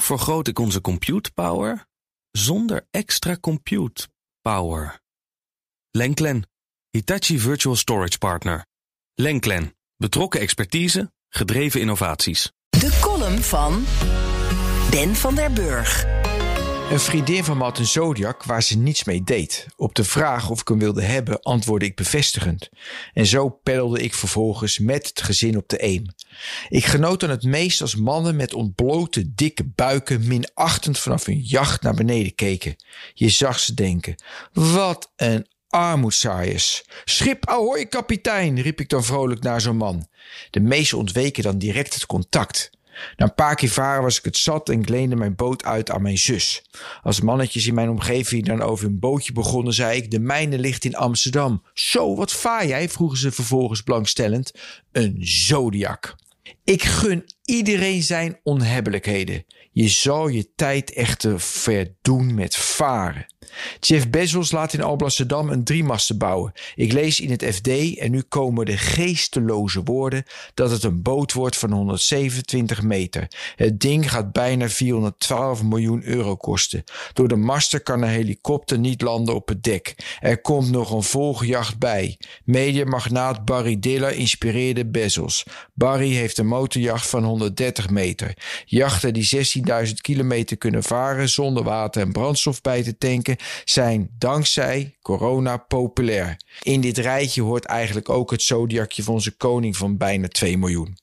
Vergroot ik onze compute power zonder extra compute power? Lenklen, Hitachi Virtual Storage Partner. Lenklen, betrokken expertise, gedreven innovaties. De column van Ben van der Burg. Een vriendin van me had een zodiac waar ze niets mee deed. Op de vraag of ik hem wilde hebben, antwoordde ik bevestigend. En zo peddelde ik vervolgens met het gezin op de Eem. Ik genoot dan het meest als mannen met ontblote dikke buiken minachtend vanaf hun jacht naar beneden keken. Je zag ze denken: wat een armoedzaaiers. Schip ahoy, kapitein, riep ik dan vrolijk naar zo'n man. De meesten ontweken dan direct het contact. Na een paar keer varen was ik het zat en ik leende mijn boot uit aan mijn zus. Als mannetjes in mijn omgeving dan over hun bootje begonnen, zei ik: De mijne ligt in Amsterdam. Zo, wat vaar jij? vroegen ze vervolgens blankstellend. Een zodiac. Ik gun iedereen zijn onhebbelijkheden. Je zal je tijd echter verdoen met varen. Jeff Bezos laat in Alblasserdam een driemasten bouwen. Ik lees in het FD en nu komen de geesteloze woorden dat het een boot wordt van 127 meter. Het ding gaat bijna 412 miljoen euro kosten. Door de master kan een helikopter niet landen op het dek. Er komt nog een volgjacht bij. Mediamagnaat Barry Diller inspireerde Bezos. Barry heeft een motorjacht van 130 meter. Jachten die 16.000 kilometer kunnen varen zonder water en brandstof bij te tanken zijn dankzij corona populair. In dit rijtje hoort eigenlijk ook het zodiacje van onze koning van bijna 2 miljoen.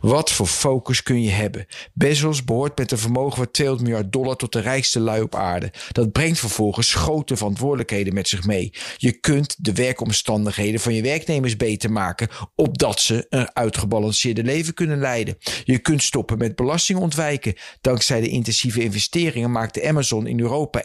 Wat voor focus kun je hebben? Bezos behoort met een vermogen van 200 miljard dollar tot de rijkste lui op aarde. Dat brengt vervolgens grote verantwoordelijkheden met zich mee. Je kunt de werkomstandigheden van je werknemers beter maken, opdat ze een uitgebalanceerde leven kunnen leiden. Je kunt stoppen met belasting ontwijken. Dankzij de intensieve investeringen maakte Amazon in Europa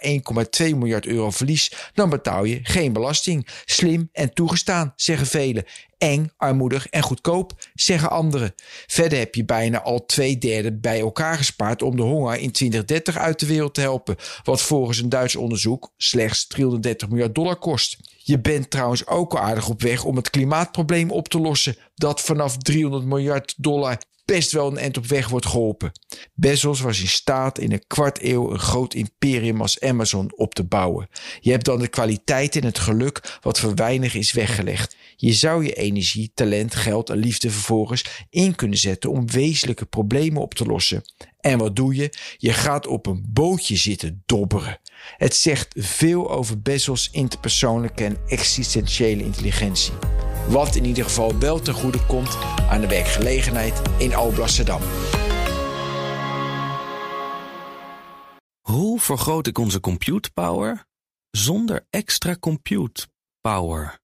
1,2 miljard euro verlies. Dan betaal je geen belasting. Slim en toegestaan, zeggen velen eng, armoedig en goedkoop, zeggen anderen. Verder heb je bijna al twee derde bij elkaar gespaard om de honger in 2030 uit de wereld te helpen, wat volgens een Duits onderzoek slechts 330 miljard dollar kost. Je bent trouwens ook al aardig op weg om het klimaatprobleem op te lossen, dat vanaf 300 miljard dollar best wel een end op weg wordt geholpen. Bezos was in staat in een kwart eeuw een groot imperium als Amazon op te bouwen. Je hebt dan de kwaliteit en het geluk wat voor weinig is weggelegd. Je zou je energie, talent, geld en liefde vervolgens in kunnen zetten om wezenlijke problemen op te lossen. En wat doe je? Je gaat op een bootje zitten dobberen. Het zegt veel over Bezos interpersoonlijke en existentiële intelligentie. Wat in ieder geval wel ten goede komt aan de werkgelegenheid in Alblasserdam. Hoe vergroot ik onze compute power zonder extra compute power?